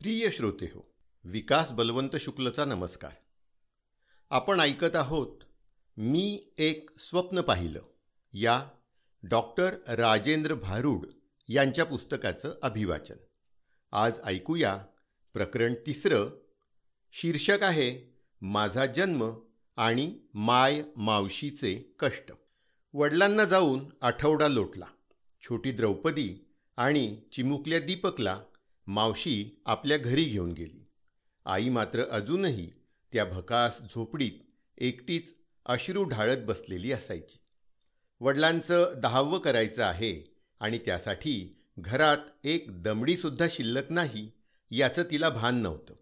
प्रिय श्रोते हो विकास बलवंत शुक्लचा नमस्कार. आपण ऐकत आहोत मी एक स्वप्न पाहिलं या डॉक्टर राजेंद्र भारूड यांच्या पुस्तकाचं अभिवाचन. आज ऐकूया प्रकरण तिसरं शीर्षक आहे माझा जन्म आणि माय मावशीचे कष्ट. वडिलांना जाऊन आठवडा लोटला छोटी द्रौपदी आणि चिमुकल्या दीपकला मावशी आपल्या घरी घेऊन गेली. आई मात्र अजूनही त्या भकास झोपडीत एकटीच अश्रू ढाळत बसलेली असायची. वडिलांचं दहावं करायचं आहे आणि त्यासाठी घरात एक दमडीसुद्धा शिल्लक नाही याचं तिला भान नव्हतं.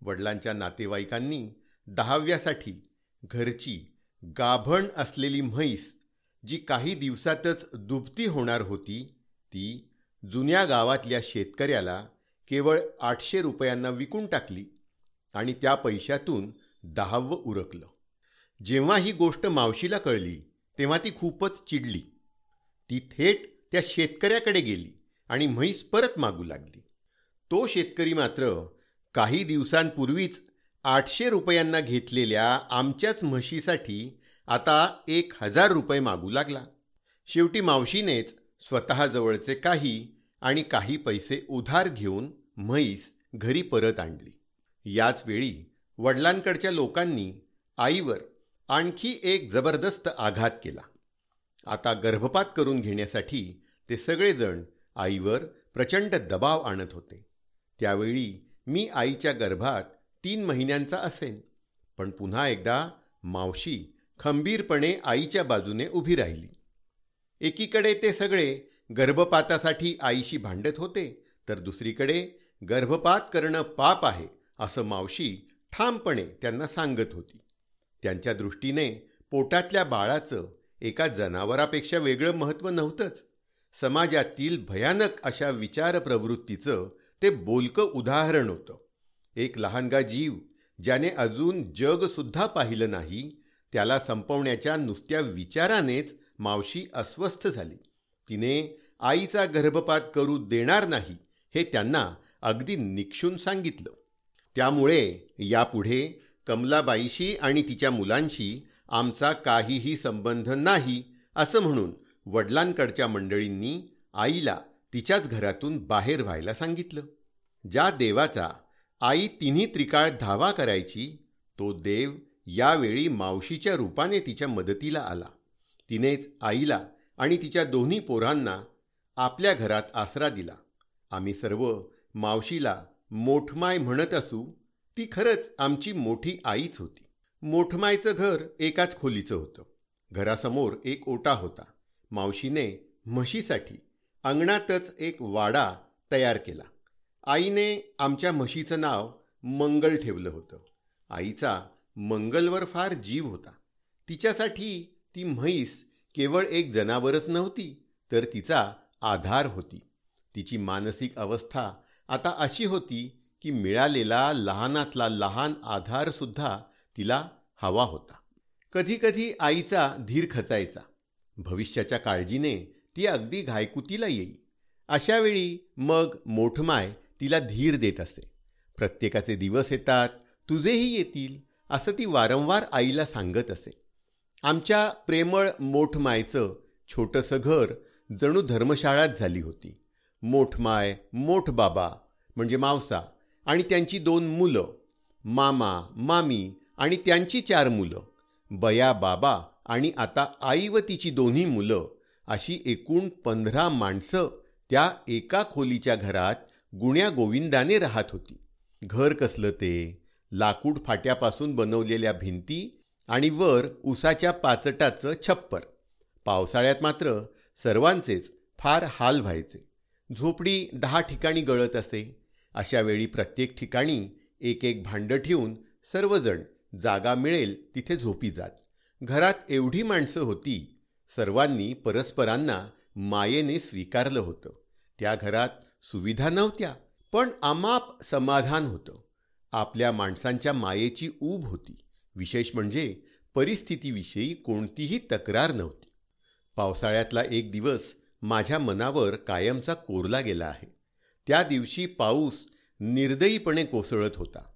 वडिलांच्या नातेवाईकांनी दहाव्यासाठी घरची गाभण असलेली म्हैस जी काही दिवसातच दुभती होणार होती ती जुन्या गावातल्या शेतकऱ्याला केवळ आठशे रुपयांना विकून टाकली आणि त्या पैशातून दहावं उरकलं. जेव्हा ही गोष्ट मावशीला कळली तेव्हा ती खूपच चिडली. ती थेट त्या शेतकऱ्याकडे गेली आणि म्हैस परत मागू लागली. तो शेतकरी मात्र काही दिवसांपूर्वीच आठशे रुपयांना घेतलेल्या आमच्याच म्हशीसाठी आता एक हजार रुपये मागू लागला. शेवटी मावशीनेच स्वतःजवळचे काही आणि काही पैसे उधार घेऊन म्हैस घरी परत आणली. याचवेळी वडिलांकडच्या लोकांनी आईवर आणखी एक जबरदस्त आघात केला. आता गर्भपात करून घेण्यासाठी ते सगळेजण आईवर प्रचंड दबाव आणत होते. त्यावेळी मी आईच्या गर्भात तीन महिन्यांचा असेन पण पुन्हा एकदा मावशी खंबीरपणे आईच्या बाजूने उभी राहिली. एकीकडे ते सगळे गर्भपातासाठी आईशी भांडत होते तर दुसरीकडे गर्भपात करणं पाप आहे असं मावशी ठामपणे त्यांना सांगत होती. त्यांच्या दृष्टीने पोटातल्या बाळाचं एका जनावरापेक्षा वेगळं महत्त्व नव्हतंच. समाजातील भयानक अशा विचार प्रवृत्तीचं ते बोलकं उदाहरण होतं. एक लहानगा जीव ज्याने अजून जगसुद्धा पाहिलं नाही त्याला संपवण्याच्या नुसत्या विचारानेच मावशी अस्वस्थ झाली. तिने आईचा गर्भपात करू देणार नाही हे त्यांना अगदी निक्षून सांगितलं. त्यामुळे यापुढे कमलाबाईशी आणि तिच्या मुलांशी आमचा काहीही संबंध नाही असं म्हणून वडिलांकडच्या मंडळींनी आईला तिच्याच घरातून बाहेर व्हायला सांगितलं. ज्या देवाचा आई तिन्ही त्रिकाळ धावा करायची तो देव यावेळी मावशीच्या रूपाने तिच्या मदतीला आला. तिनेच आईला आणि तिच्या दोन्ही पोरांना आपल्या घरात आसरा दिला. आम्ही सर्व मावशीला मोठमाय म्हणत असू ती खरंच आमची मोठी आईच होती. मोठमायचं घर एकाच खोलीचं होतं. घरासमोर एक ओटा होता. मावशीने म्हशीसाठी अंगणातच एक वाडा तयार केला. आईने आमच्या म्हशीचं नाव मंगल ठेवलं होतं. आईचा मंगलवर फार जीव होता. तिच्यासाठी ती म्हैस केवळ एक जनावरच नव्हती तर तिचा आधार होती. तिची मानसिक अवस्था आता अशी होती की मिळालेला लहानातला लहान आधारसुद्धा तिला हवा होता. कधीकधी आईचा धीर खचायचा. भविष्याच्या काळजीने ती अगदी घायकुतीला येई. अशावेळी मग मोठमाय तिला धीर देत असे. प्रत्येकाचे दिवस येतात तुझेही येतील असं ती वारंवार आईला सांगत असे. आमच्या प्रेमळ मोठमायचं छोटंसं घर जणू धर्मशाळाच झाली होती. मोठमाय मोठ बाबा म्हणजे मावसा आणि त्यांची दोन मुलं मामा मामी आणि त्यांची चार मुलं बया बाबा आणि आता आई व तिची दोन्ही मुलं अशी एकूण पंधरा माणसं त्या एका खोलीच्या घरात गुण्या गोविंदाने राहत होती. घर कसलं ते? लाकूड फाट्यापासून बनवलेल्या भिंती आणि वर उसाच्या पाचटाचं छप्पर. पावसाळ्यात मात्र सर्वांचेच फार हाल व्हायचे. झोपडी दहा ठिकाणी गळत असे. अशा वेळी प्रत्येक ठिकाणी एक एक भांडं ठेवून सर्वजण जागा मिळेल तिथे झोपी जात. घरात एवढी माणसं होती सर्वांनी परस्परांना मायेने स्वीकारलं होतं. त्या घरात सुविधा नव्हत्या पण अमाप समाधान होतं. आपल्या माणसांच्या मायेची ऊब होती. विशेष म्हणजे परिस्थितीविषयी कोणतीही तक्रार नव्हती. पावसाळ्यातला एक दिवस माझ्या मनावर कायमचा कोरला गेला आहे. त्या दिवशी पाऊस निर्दयीपणे कोसळत होता.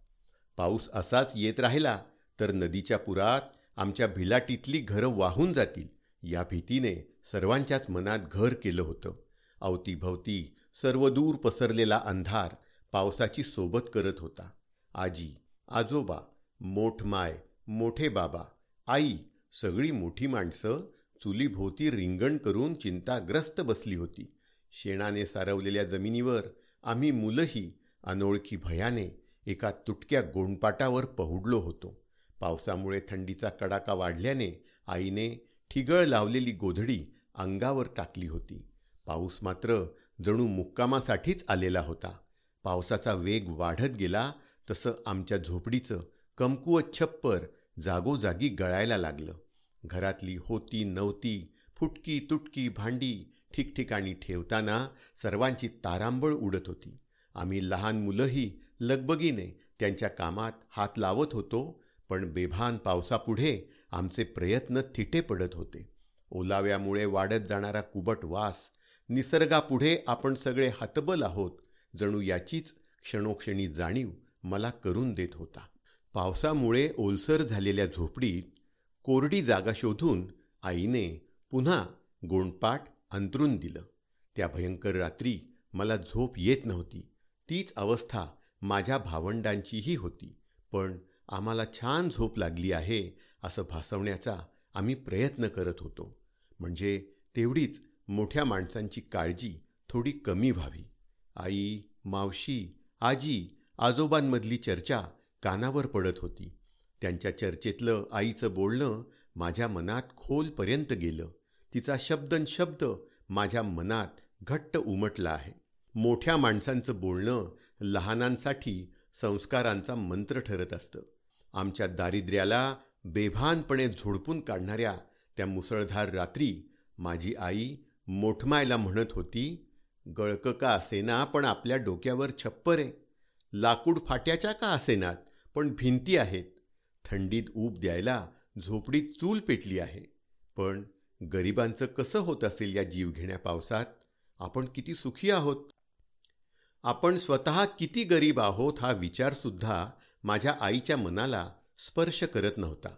पाऊस असाच येत राहिला तर नदीच्या पुरात आमच्या भिलाटीतली घरं वाहून जातील या भीतीने सर्वांच्याच मनात घर केलं होतं. अवतीभवती सर्वदूर पसरलेला अंधार पावसाची सोबत करत होता. आजी आजोबा मोठमाय मोठे बाबा आई सगळी मोठी माणसं चुलीभोवती रिंगण करून चिंताग्रस्त बसली होती. शेणाने सारवलेल्या जमिनीवर आम्ही मुलंही अनोळखी भयाने एका तुटक्या गोंडपाटावर पहुडलो होतो. पावसामुळे थंडीचा कडाका वाढल्याने आईने ठिगळ लावलेली गोधडी अंगावर टाकली होती. पाऊस मात्र जणू मुक्कामासाठीच आलेला होता. पावसाचा वेग वाढत गेला तसं आमच्या झोपडीचं कमकुवत छप्पर जागोजागी गळायला लागलं. घरातली होती नव्हती फुटकी तुटकी भांडी ठिकठिकाणी ठेवताना सर्वांची तारांबळ उडत होती. आम्ही लहान मुलंही लगबगीने त्यांच्या कामात हात लावत होतो पण बेभान पावसापुढे आमचे प्रयत्न थिटे पडत होते. ओलाव्यामुळे वाढत जाणारा कुबट वास निसर्गापुढे आपण सगळे हतबल आहोत जणू याचीच क्षणोक्षणी जाणीव मला करून देत होता. पावसामुळे ओलसर झालेल्या झोपडीत कोरडी जागा शोधून आईने पुन्हा गोंडपाट अंतरून दिलं. त्या भयंकर रात्री मला झोप येत नव्हती. तीच अवस्था माझ्या भावंडांचीही होती. पण आम्हाला छान झोप लागली आहे असं भासवण्याचा आम्ही प्रयत्न करत होतो. म्हणजे तेवढीच मोठ्या माणसांची काळजी थोडी कमी व्हावी. आई मावशी आजी आजोबांमधली चर्चा कानावर पडत होती. त्यांच्या चर्चेतलं आईचं बोलणं माझ्या मनात खोलपर्यंत गेलं. तिचा शब्दन शब्द माझ्या मनात घट्ट उमटला आहे. मोठ्या माणसांचं बोलणं लहानांसाठी संस्कारांचा मंत्र ठरत असतं. आमच्या दारिद्र्याला बेभानपणे झोडपून काढणाऱ्या त्या मुसळधार रात्री माझी आई मोठमायला म्हणत होती गळक का असेना पण आपल्या डोक्यावर छप्पर आहे. लाकूड फाट्याच्या का असेनात? पण भिंती आहेत. थंडीत ऊब द्यायला झोपडीत चूल पेटली आहे. पण गरिबांचं कसं होत असेल या जीवघेण्या पावसात? आपण किती सुखी आहोत? आपण स्वतः किती गरीब आहोत हा विचारसुद्धा माझ्या आईच्या मनाला स्पर्श करत नव्हता.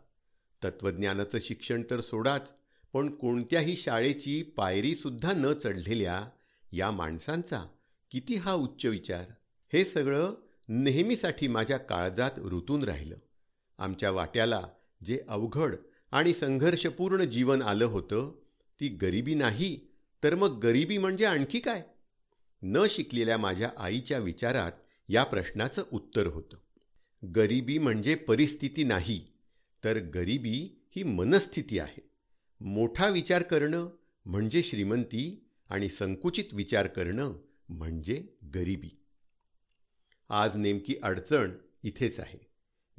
तत्त्वज्ञानाचं शिक्षण तर सोडाच पण कोणत्याही शाळेची पायरीसुद्धा न चढलेल्या या माणसांचा किती हा उच्च विचार. हे सगळं नेहमीसाठी माझ्या काळजात ऋतून राहिलं. आमच्या वाट्याला जे अवघड आणि संघर्षपूर्ण जीवन आलं होतं ती गरिबी नाही तर मग गरिबी म्हणजे आणखी काय? न शिकलेल्या माझ्या आईच्या विचारात या प्रश्नाचं उत्तर होतं. गरिबी म्हणजे परिस्थिती नाही तर गरिबी ही मनस्थिती आहे. मोठा विचार करणं म्हणजे श्रीमंती आणि संकुचित विचार करणं म्हणजे गरिबी. आज नेमकी अडचण इथेच आहे.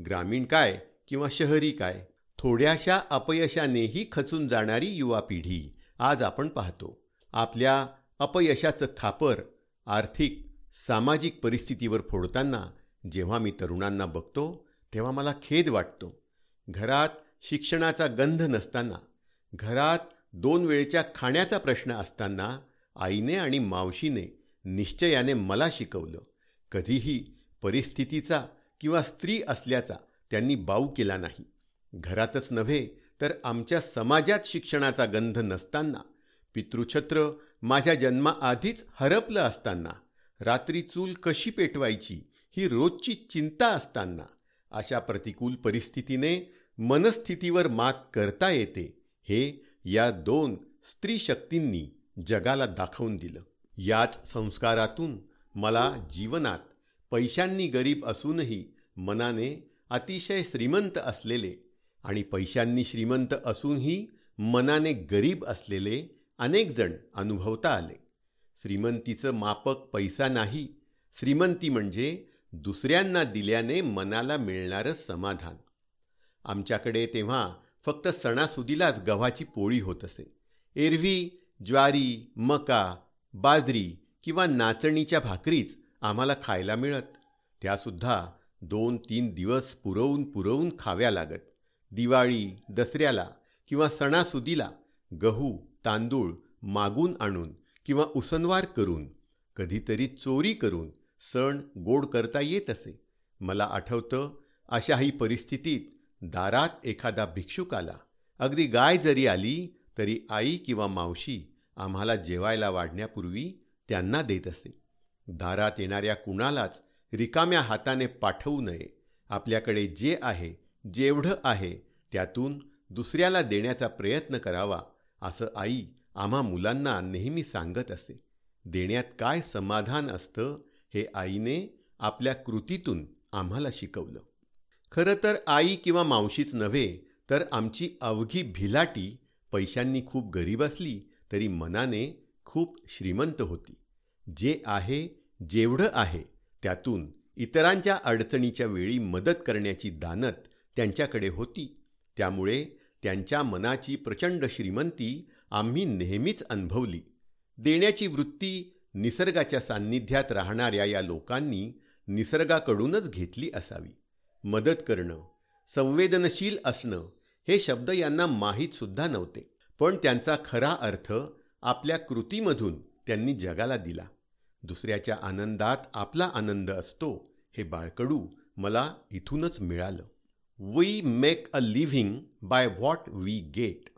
ग्रामीण काय किंवा शहरी काय? थोड्याशा अपयशानेही खचून जाणारी युवा पिढी आज आपण पाहतो. आपल्या अपयशाचं खापर आर्थिक सामाजिक परिस्थितीवर फोडताना जेव्हा मी तरुणांना बघतो तेव्हा मला खेद वाटतो. घरात शिक्षणाचा गंध नसताना घरात दोन वेळच्या खाण्याचा प्रश्न असताना आईने आणि मावशीने निश्चयाने मला शिकवलं. कधीही परिस्थितीचा किंवा स्त्री असल्याचा त्यांनी बाऊ केला नाही. घरातच नव्हे तर आमच्या समाजात शिक्षणाचा गंध नसताना पितृछत्र माझ्या जन्माआधीच हरपलं असताना रात्री चूल कशी पेटवायची ही रोजची चिंता असताना अशा प्रतिकूल परिस्थितीने मनस्थितीवर मात करता येते हे या दोन स्त्री शक्तींनी जगाला दाखवून दिलं. याच संस्कारातून मला जीवनात पैशांनी गरीब असूनही मनाने अतिशय श्रीमंत असलेले आणि पैशांनी श्रीमंत असूनही मनाने गरीब असलेले अनेकजण अनुभवता आले. श्रीमंतीचं मापक पैसा नाही. श्रीमंती म्हणजे दुसऱ्यांना दिल्याने मनाला मिळणारं समाधान. आमच्याकडे तेव्हा फक्त सणासुदीलाच गव्हाची पोळी होत असे. एरवी ज्वारी मका बाजरी किंवा नाचणीच्या भाकरीच आम्हाला खायला मिळत. त्यासुद्धा दोन तीन दिवस पुरवून पुरवून खाव्या लागत. दिवाळी दसऱ्याला किंवा सणासुदीला गहू तांदूळ मागून आणून किंवा उसनवार करून कधीतरी चोरी करून सण गोड करता येत असे. मला आठवतं अशाही परिस्थितीत दारात एखादा भिक्षुक आला. अगदी गाय जरी आली तरी आई किंवा मावशी आम्हाला जेवायला वाढण्यापूर्वी त्यांना देत असे. दारात येणाऱ्या कुणालाच रिकाम्या हाताने पाठवू नये. आपल्याकडे जे आहे जेवढं आहे त्यातून दुसऱ्याला देण्याचा प्रयत्न करावा असं आई आम्हा मुलांना नेहमी सांगत असे. देण्यात काय समाधान असतं हे आईने आपल्या कृतीतून आम्हाला शिकवलं. खरं तर आई किंवा मावशीच नव्हे तर आमची अवघी भिलाटी पैशांनी खूप गरीब असली तरी मनाने खूप श्रीमंत होती. जे आहे जेवढं आहे त्यातून इतरांच्या अडचणीच्या वेळी मदत करण्याची दानत त्यांच्याकडे होती. त्यामुळे त्यांच्या मनाची प्रचंड श्रीमंती आम्ही नेहमीच अनुभवली. देण्याची वृत्ती निसर्गाच्या सान्निध्यात राहणाऱ्या या लोकांनी निसर्गाकडूनच घेतली असावी. मदत करणं संवेदनशील असणं हे शब्द यांना माहीतसुद्धा नव्हते. पण त्यांचा खरा अर्थ आपल्या कृतीमधून त्यांनी जगाला दिला. दुसऱ्याच्या आनंदात आपला आनंद असतो हे बाळकडू मला इथूनच मिळालं. We make a living by what we get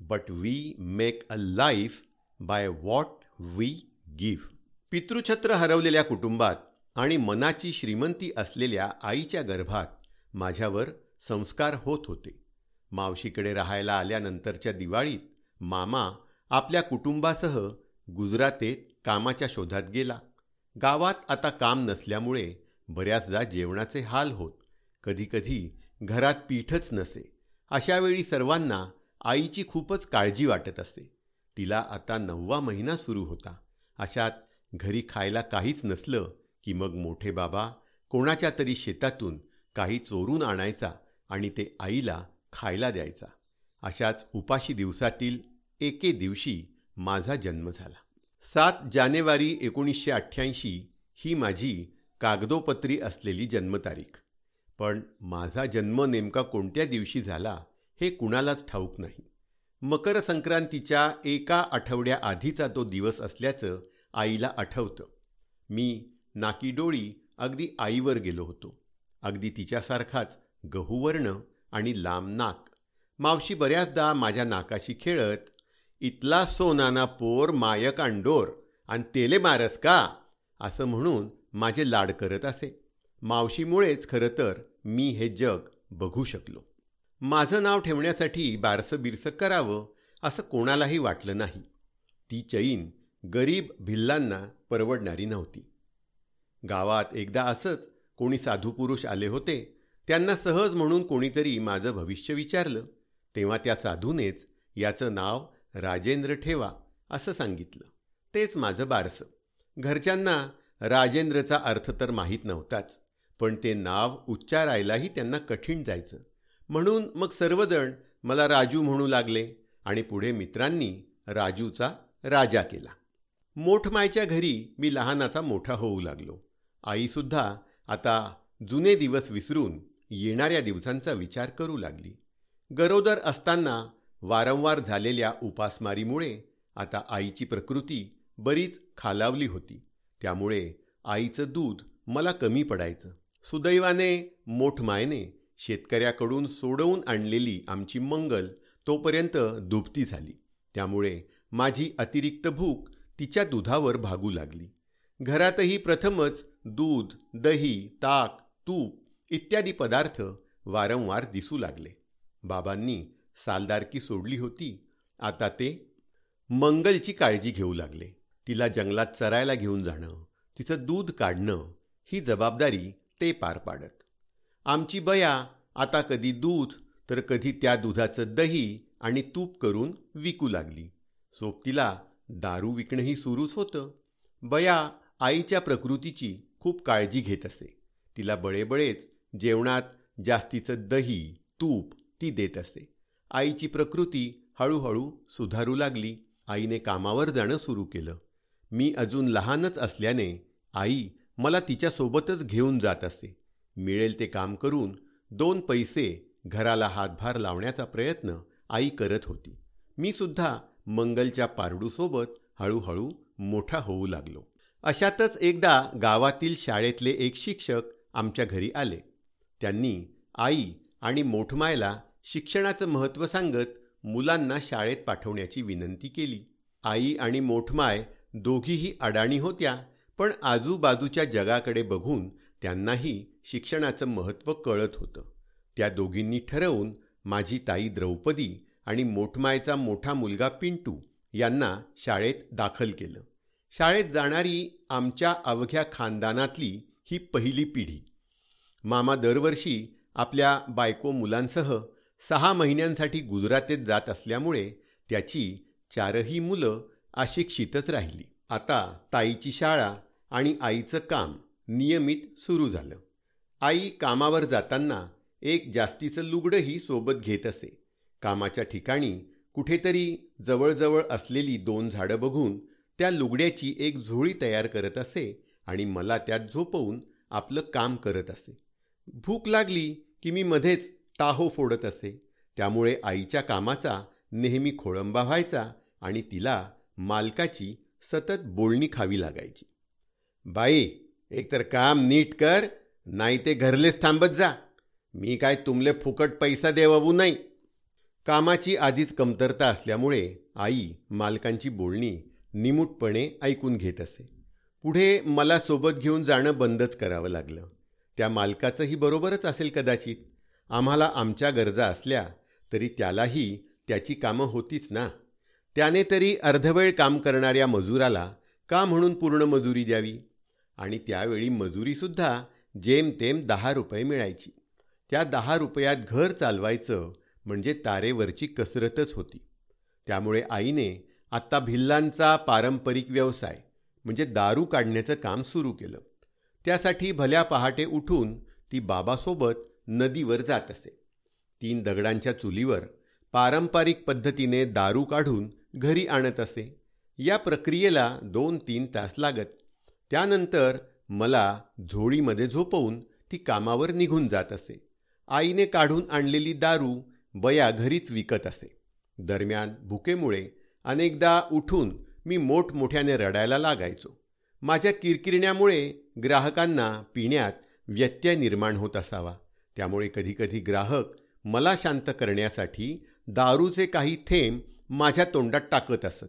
but we make a life by what we give पितृछत्र हरवलेल्या कुटुंबात आणि मनाची श्रीमंती असलेल्या आईच्या गर्भात माझ्यावर संस्कार होत होते. मावशीकडे राहायला आल्यानंतरच्या दिवाळीत मामा आपल्या कुटुंबासह गुजरातेत कामाच्या शोधात गेला. गावात आता काम नसल्यामुळे बऱ्याचदा जेवणाचे हाल होत. कधीकधी घरात पीठच नसे. अशावेळी सर्वांना आईची खूपच काळजी वाटत असे. तिला आता नववा महिना सुरू होता. अशात घरी खायला काहीच नसलं की मग मोठे बाबा कोणाच्या तरी शेतातून काही चोरून आणायचा आणि ते आईला खायला द्यायचा. अशाच उपाशी दिवसातील एके दिवशी माझा जन्म झाला. सात जानेवारी एकोणीसशे अठ्ठ्याऐंशी ही माझी कागदोपत्री असलेली जन्मतारीख. पण माझा जन्म नेमका कोणत्या दिवशी झाला हे कुणालाच ठाऊक नाही. मकर संक्रांतीच्या एका आठवड्याआधीचा तो दिवस असल्याचं आईला आठवतं. मी नाकी डोळी अगदी आईवर गेलो होतो. अगदी तिच्यासारखाच गहूवर्ण आणि लांब नाक. मावशी बऱ्याचदा माझ्या नाकाशी खेळत इतला सोनाना पोर मायक अंडोर आणि तेले मारस का? असं म्हणून माझे लाड करत असे. मावशीमुळेच खरं तर मी हे जग बघू शकलो. माझं नाव ठेवण्यासाठी बारसं बिरसं करावं असं कोणालाही वाटलं नाही. ती चैन गरीब भिल्लांना परवडणारी नव्हती. गावात एकदा असंच कोणी साधू पुरुष आले होते. त्यांना सहज म्हणून कोणीतरी माझं भविष्य विचारलं. तेव्हा त्या साधूनेच याचं नाव राजेंद्र ठेवा असं सांगितलं. तेच माझं बारसं. घरच्यांना राजेंद्रचा अर्थ तर माहीत नव्हताच पण ते नाव उच्चारायलाही त्यांना कठीण जायचं. म्हणून मग सर्वजण मला राजू म्हणू लागले आणि पुढे मित्रांनी राजूचा राजा केला. मोठमायच्या घरी मी लहानाचा मोठा होऊ लागलो. आईसुद्धा आता जुने दिवस विसरून येणाऱ्या दिवसांचा विचार करू लागली. गरोदर असताना वारंवार झालेल्या उपासमारीमुळे आता आईची प्रकृती बरीच खालावली होती. त्यामुळे आईचं दूध मला कमी पडायचं. सुदैवाने मोठमायने शेतकऱ्याकडून सोडवून आणलेली आमची मंगल तोपर्यंत दुभती झाली. त्यामुळे माझी अतिरिक्त भूक तिच्या दुधावर भागू लागली. घरातही प्रथमच दूध दही ताक तूप इत्यादी पदार्थ वारंवार दिसू लागले. बाबांनी सालदारकी सोडली होती. आता ते मंगलची काळजी घेऊ लागले. तिला जंगलात चरायला घेऊन जाणं तिचं दूध काढणं ही जबाबदारी ते पार पाडत. आमची बया आता कधी दूध तर कधी त्या दुधाचं दही आणि तूप करून विकू लागली. सोबतीला दारू विकणंही सुरूच होतं. बया आईच्या प्रकृतीची खूप काळजी घेत असे. तिला बळेबळेच जेवणात जास्तीचं दही तूप ती देत असे. आईची प्रकृती हळूहळू सुधारू लागली. आईने कामावर जाणं सुरू केलं. मी अजून लहानच असल्याने आई मला तिच्यासोबतच घेऊन जात असे. मिळेल ते काम करून दोन पैसे घराला हातभार लावण्याचा प्रयत्न आई करत होती. मी सुद्धा मंगलच्या पारडूसोबत हळूहळू मोठा होऊ लागलो. अशातच एकदा गावातील शाळेतले एक शिक्षक आमच्या घरी आले. त्यांनी आई आणि मोठमायला शिक्षणाचं महत्त्व सांगत मुलांना शाळेत पाठवण्याची विनंती केली. आई आणि मोठमाय दोघीही अडाणी होत्या पण आजूबाजूच्या जगाकडे बघून त्यांनाही शिक्षणाचं महत्त्व कळत होतं. त्या दोघींनी ठरवून माझी ताई द्रौपदी आणि मोठमायचा मोठा मुलगा पिंटू यांना शाळेत दाखल केलं. शाळेत जाणारी आमच्या अवघ्या खानदानातली ही पहिली पिढी. मामा दरवर्षी आपल्या बायको मुलांसह सहा महिन्यांसाठी गुजरातेत जात असल्यामुळे त्याची चारही मुलं अशिक्षितच राहिली. आता ताईची शाळा आणि आईचं काम नियमित सुरू झालं. आई कामावर जाताना एक जास्तीचं लुगडंही सोबत घेत असे. कामाच्या ठिकाणी कुठेतरी जवळजवळ असलेली दोन झाडं बघून त्या लुगड्याची एक झोळी तयार करत असे आणि मला त्यात झोपवून आपलं काम करत असे. भूक लागली की मी मध्येच टाहो फोडत असे. त्यामुळे आईच्या कामाचा नेहमी खोळंबा व्हायचा आणि तिला मालकाची सतत बोलणी खावी लागायची. बाई एकतर काम नीट कर नाही ते घरलेच थांबत जा. मी काय तुमले फुकट पैसा देवावू नाही. कामाची आधीच कमतरता असल्यामुळे आई मालकांची बोलणी निमूटपणे ऐकून घेत असे. पुढे मला सोबत घेऊन जाणं बंदच करावं लागलं. त्या मालकाचंही बरोबरच असेल कदाचित. आम्हाला आमच्या गरजा असल्या तरी त्यालाही त्याची कामं होतीच ना. त्याने तरी अर्धवेळ काम करणाऱ्या मजुराला का म्हणून पूर्ण मजुरी द्यावी? आणि त्यावेळी मजुरीसुद्धा जेमतेम दहा रुपये मिळायची. त्या दहा रुपयात घर चालवायचं म्हणजे तारेवरची कसरतच होती. त्यामुळे आईने आत्ता भिल्लांचा पारंपरिक व्यवसाय म्हणजे दारू काढण्याचं काम सुरू केलं. त्यासाठी भल्या पहाटे उठून ती बाबासोबत नदीवर जात असे. तीन दगडांच्या चुलीवर पारंपरिक पद्धतीने दारू काढून घरी आणत असे. या प्रक्रियेला दोन तीन तास लागत. त्यानंतर मला झोळीमध्ये झोपवून ती कामावर निघून जात असे. आईने काढून आणलेली दारू बया घरीच विकत असे. दरम्यान भुकेमुळे अनेकदा उठून मी मोठमोठ्याने रडायला लागायचो. माझ्या किरकिरण्यामुळे ग्राहकांना पिण्यात व्यत्यय निर्माण होत असावा. त्यामुळे कधीकधी ग्राहक मला शांत करण्यासाठी दारूचे काही थेंब माझ्या तोंडात टाकत असत.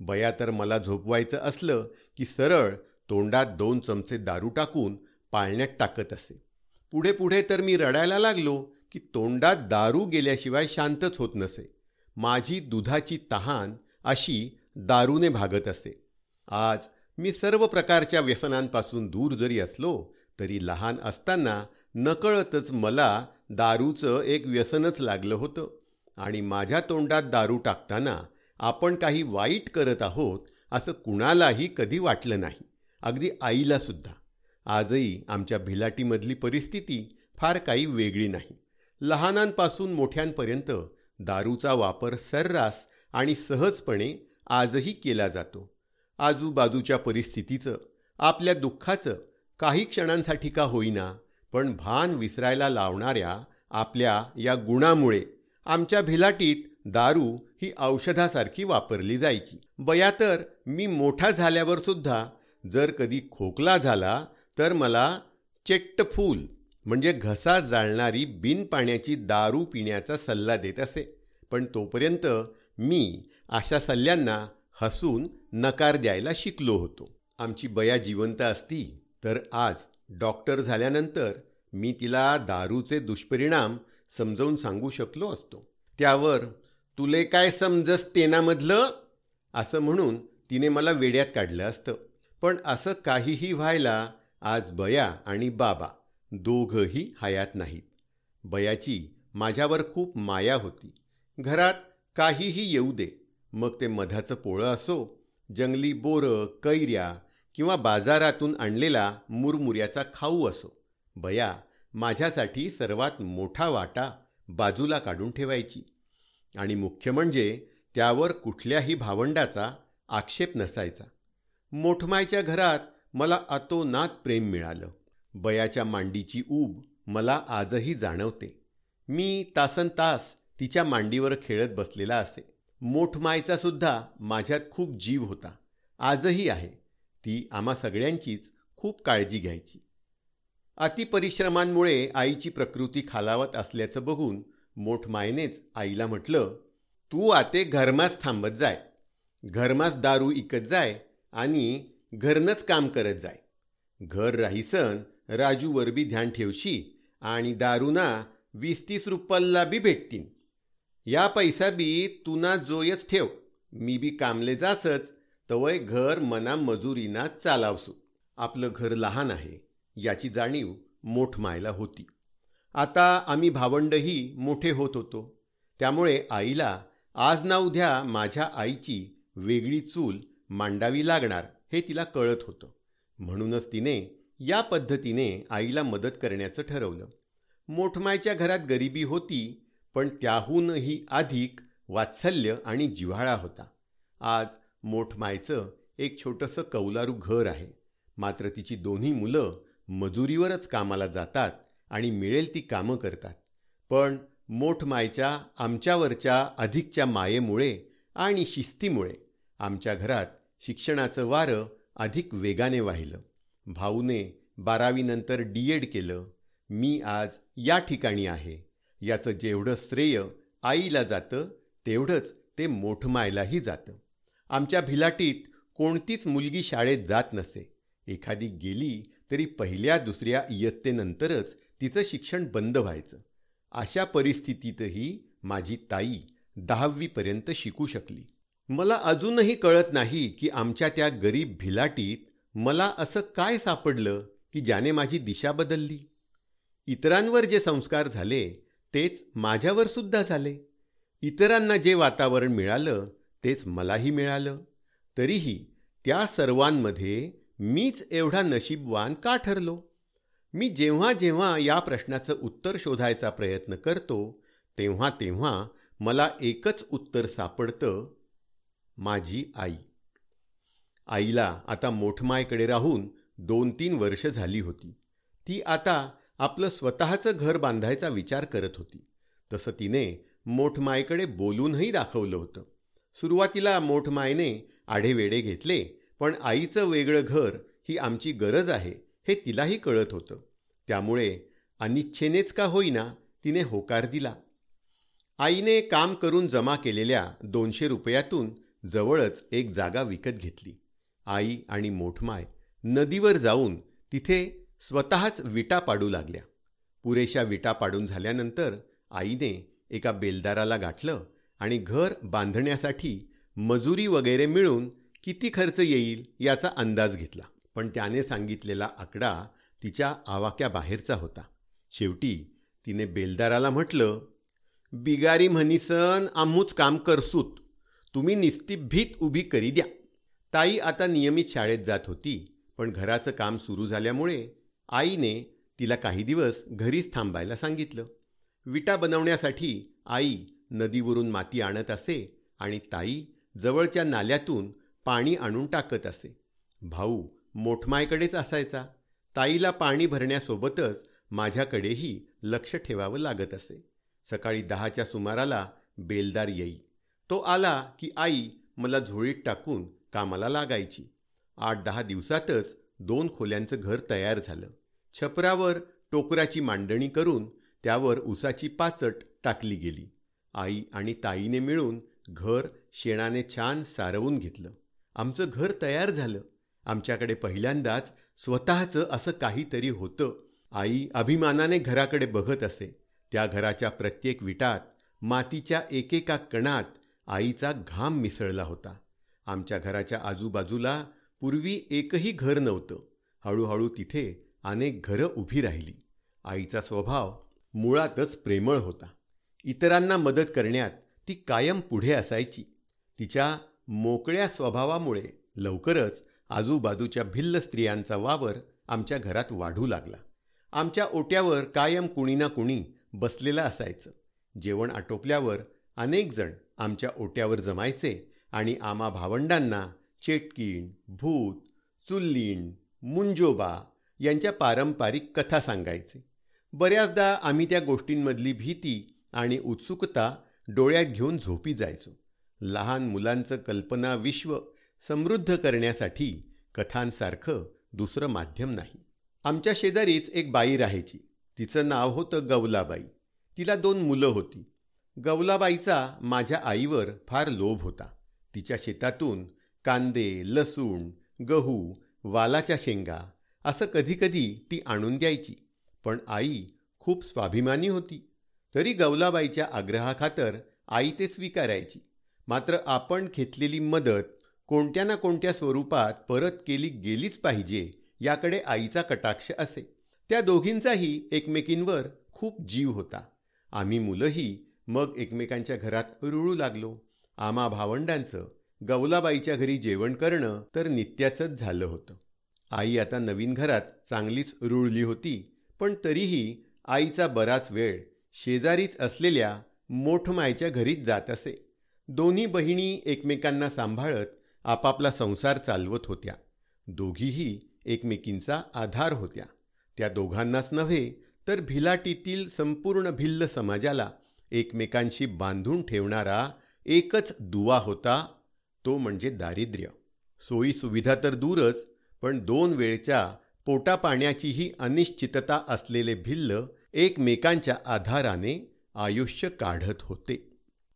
बया तर मला झोपवायचं असलं की सरळ तोंडात दोन चमचे दारू टाकून पाळण्यात टाकत असे. पुढे पुढे तर मी रडायला लागलो की तोंडात दारू गेल्याशिवाय शांतच होत नसे. माझी दुधाची तहान अशी दारूने भागत असे. आज मी सर्व प्रकारच्या व्यसनांपासून दूर जरी असलो तरी लहान असताना नकळतच मला दारूचं एक व्यसनच लागलं होतं आणि माझ्या तोंडात दारू टाकताना आपण काही वाईट करत आहोत असं कुणालाही कधी वाटलं नाही अगदी आईलासुद्धा आजही आमच्या भिलाटीमधली परिस्थिती फार काही वेगळी नाही. लहानांपासून मोठ्यांपर्यंत दारूचा वापर सर्रास आणि सहजपणे आजही केला जातो. आजूबाजूच्या परिस्थितीचं आपल्या दुःखाचं काही क्षणांसाठी का होईना पण भान विसरायला लावणाऱ्या आपल्या या गुणामुळे आमच्या भिलाटीत दारू ही औषधासारखी वापरली जायची. बया तर मी मोठा झाल्यावर सुद्धा जर कधी खोकला झाला तर मला चेट्टफूल म्हणजे घसा जाळणारी बिन पाण्याची दारू पिण्याचा सल्ला देत असे. पण तोपर्यंत मी अशा सल्ल्यांना हसून नकार द्यायला शिकलो होतो. आमची बया जिवंत असती तर आज डॉक्टर झाल्यानंतर मी तिला दारूचे दुष्परिणाम समजावून सांगू शकलो असतो. त्यावर तुले काय समजस तेनामधलं? असं म्हणून तिने मला वेड्यात काढलं असतं. पण असं काहीही व्हायला आज बया आणि बाबा दोघंही हयात नाहीत. बयाची माझ्यावर खूप माया होती. घरात काहीही येऊ दे मग ते मधाचं पोळं असो जंगली बोरं कैऱ्या किंवा बाजारातून आणलेला मुरमुऱ्याचा खाऊ असो. बया माझ्यासाठी सर्वात मोठा वाटा बाजूला काढून ठेवायची. आणि मुख्य म्हणजे त्यावर कुठल्याही भावंडाचा आक्षेप नसायचा. मोठमायच्या घरात मला अतोनात प्रेम मिळालं. बयाच्या मांडीची ऊब मला आजही जाणवते. मी तासन तास तिच्या मांडीवर खेळत बसलेला असे. मोठमायचा सुद्धा माझ्यात खूप जीव होता. आजही आहे. ती आम्हा सगळ्यांचीच खूप काळजी घ्यायची. अतिपरिश्रमांमुळे आईची प्रकृती खालावत असल्याचं बघून मोठमायनेच आईला म्हटलं तू आते घरमाच थांबत जाय. घरमाच दारू इकत जाय आणि घरनंच काम करत जाय. घर राहीसन राजूवर बी ध्यान ठेवशी आणि दारूना वीस तीस रुपयाला बी भेटतीन. या पैसा बी तुना जोयच ठेव. मी बी कामले जासच तवय घर मना मजुरीना चालावसू. आपलं घर लहान आहे याची जाणीव मोठमायला होती. आता आम्ही भावंडही मोठे होत होतो. त्यामुळे आईला आज ना उद्या माझ्या आईची वेगळी चूल मांडावी लागणार हे तिला कळत होतं. म्हणूनच तिने या पद्धतीने आईला मदत करण्याचं ठरवलं. मोठमायच्या घरात गरिबी होती पण त्याहूनही अधिक वात्सल्य आणि जिव्हाळा होता. आज मोठमायचं एक छोटंसं कौलारू घर आहे. मात्र तिची दोन्ही मुलं मजुरीवरच कामाला जातात आणि मिळेल ती कामं करतात. पण मोठमायच्या आमच्यावरच्या अधिकच्या मायेमुळे आणि शिस्तीमुळे आमच्या घरात शिक्षणाचं वारं अधिक वेगाने वाहिलं. भाऊने बारावीनंतर डी एड केलं. मी आज या ठिकाणी आहे. याचं जेवढं श्रेय आईला जातं तेवढंच ते मोठमायलाही जातं. आमच्या भिलाटीत कोणतीच मुलगी शाळेत जात नसे. एखादी गेली तरी पहिल्या दुसऱ्या इयत्तेनंतरच तिचं शिक्षण बंद व्हायचं. अशा परिस्थितीतही माझी ताई दहावीपर्यंत शिकू शकली. मला अजूनही कळत नाही की आमच्या त्या गरीब भिलाटीत मला असं काय सापडलं की ज्याने माझी दिशा बदलली. इतरांवर जे संस्कार झाले तेच माझ्यावर सुद्धा झाले. इतरांना जे वातावरण मिळालं तेच मलाही मिळालं. तरीही त्या सर्वांमध्ये मीच एवढा नशीबवान का ठरलो? मी जेव्हा जेव्हा या प्रश्नाचं उत्तर शोधायचा प्रयत्न करतो तेव्हा तेव्हा मला एकच उत्तर सापडतं माझी आई. आईला आता मोठमायकडे राहून दोन तीन वर्ष झाली होती. ती आता आपलं स्वतःचं घर बांधायचा विचार करत होती. तसं तिने मोठमायकडे बोलूनही दाखवलं होतं. सुरुवातीला मोठमायने आढेवेढे घेतले पण आईचं वेगळं घर ही आमची गरज आहे हे तिलाही कळत होतं. त्यामुळे अनिच्छेनेच का होईना तिने होकार दिला. आईने काम करून जमा केलेल्या दोनशे रुपयातून जवळच एक जागा विकत घेतली. आई आणि मोठमाय नदीवर जाऊन तिथे स्वतःच विटा पाडू लागल्या. पुरेशा विटा पाडून झाल्यानंतर आईने एका बेलदाराला गाठलं आणि घर बांधण्यासाठी मजुरी वगैरे मिळून किती खर्च येईल याचा अंदाज घेतला. पण त्याने सांगितलेला आकडा तिच्या आवाक्याबाहेरचा होता. शेवटी तिने बेलदाराला म्हटलं बिगारी म्हणीसन आम्हूच काम करसूत. तुम्ही निस्ती भीत उभी करी द्या. ताई आता नियमित शाळेत जात होती पण घराचं काम सुरू झाल्यामुळे आईने तिला काही दिवस घरीच थांबायला सांगितलं. विटा बनवण्यासाठी आई नदीवरून माती आणत असे आणि ताई जवळच्या नाल्यातून पाणी आणून टाकत असे. भाऊ मोठमायकडेच असायचा. ताईला पाणी भरण्यासोबतच माझ्याकडेही लक्ष ठेवावं लागत असे. सकाळी दहाच्या सुमाराला बेलदार येई. तो आला की आई मला झोळीत टाकून कामाला लागायची. आठ दहा दिवसातच दोन खोल्यांचं घर तयार झालं. छपरावर टोकराची मांडणी करून त्यावर उसाची पाचट टाकली गेली. आई आणि ताईने मिळून घर शेणाने छान सारवून घेतलं. आमचं घर तयार झालं. आमच्याकडे पहिल्यांदाच स्वतःचं असं काहीतरी होतं. आई अभिमानाने घराकडे बघत असे. त्या घराच्या प्रत्येक विटात मातीच्या एकेका कणात आईचा घाम मिसळला होता. आमच्या घराच्या आजूबाजूला पूर्वी एकही घर नव्हतं. हळूहळू तिथे अनेक घरं उभी राहिली. आईचा स्वभाव मुळातच प्रेमळ होता. इतरांना मदत करण्यात ती कायम पुढे असायची. तिच्या मोकळ्या स्वभावामुळे लवकरच आजूबाजूच्या भिल्ल स्त्रियांचा वावर आमच्या घरात वाढू लागला. आमच्या ओट्यावर कायम कुणी ना कुणी बसलेलं असायचं. जेवण आटोपल्यावर अनेक जण आमच्या ओट्यावर जमायचे आणि आम्हा भावंडांना चेटकीण भूत चुल्लीण मुंजोबा यांच्या पारंपरिक कथा सांगायचे. बऱ्याचदा आम्ही त्या गोष्टींमधली भीती आणि उत्सुकता डोळ्यात घेऊन झोपी जायचो. लहान मुलांचं कल्पना विश्व समृद्ध करण्यासाठी कथांसारखं दुसरं माध्यम नाही. आमच्या शेजारीच एक बाई राहायची. तिचं नाव होतं गवलाबाई. तिला दोन मुलं होती. गवलाबाईचा माझ्या आईवर फार लोभ होता. तिच्या शेतातून कांदे लसूण गहू वालाच्या शेंगा असं कधीकधी ती आणून द्यायची. पण आई खूप स्वाभिमानी होती. तरी गवलाबाईच्या आग्रहाखातर आई ते स्वीकारायची. मात्र आपण घेतलेली मदत कोणत्या ना कोणत्या स्वरूपात परत केली गेलीच पाहिजे याकडे आईचा कटाक्ष असे. त्या दोघींचाही एकमेकींवर खूप जीव होता. आम्ही मुलंही मग एकमेकांच्या घरात रुळू लागलो. आम्हा भावंडांचं गवलाबाईच्या घरी जेवण करणं तर नित्याचंच झालं होतं. आई आता नवीन घरात चांगलीच रुळली होती पण तरीही आईचा बराच वेळ शेजारीच असलेल्या मोठमायच्या घरीच जात असे. दोन्ही बहिणी एकमेकांना सांभाळत आपापला संसार चालवत होत्या. दोघीही एकमेकींचा आधार होत्या. त्या दोघांनाच नव्हे तर भिलाटीतील संपूर्ण भिल्ल समाजाला एकमेकांशी बांधून ठेवणारा एकच दुवा होता तो म्हणजे दारिद्र्य. सोयीसुविधा तर दूरच पण दोन वेळच्या पोटापाण्याचीही अनिश्चितता असलेले भिल्ल एकमेकांच्या आधाराने आयुष्य काढत होते.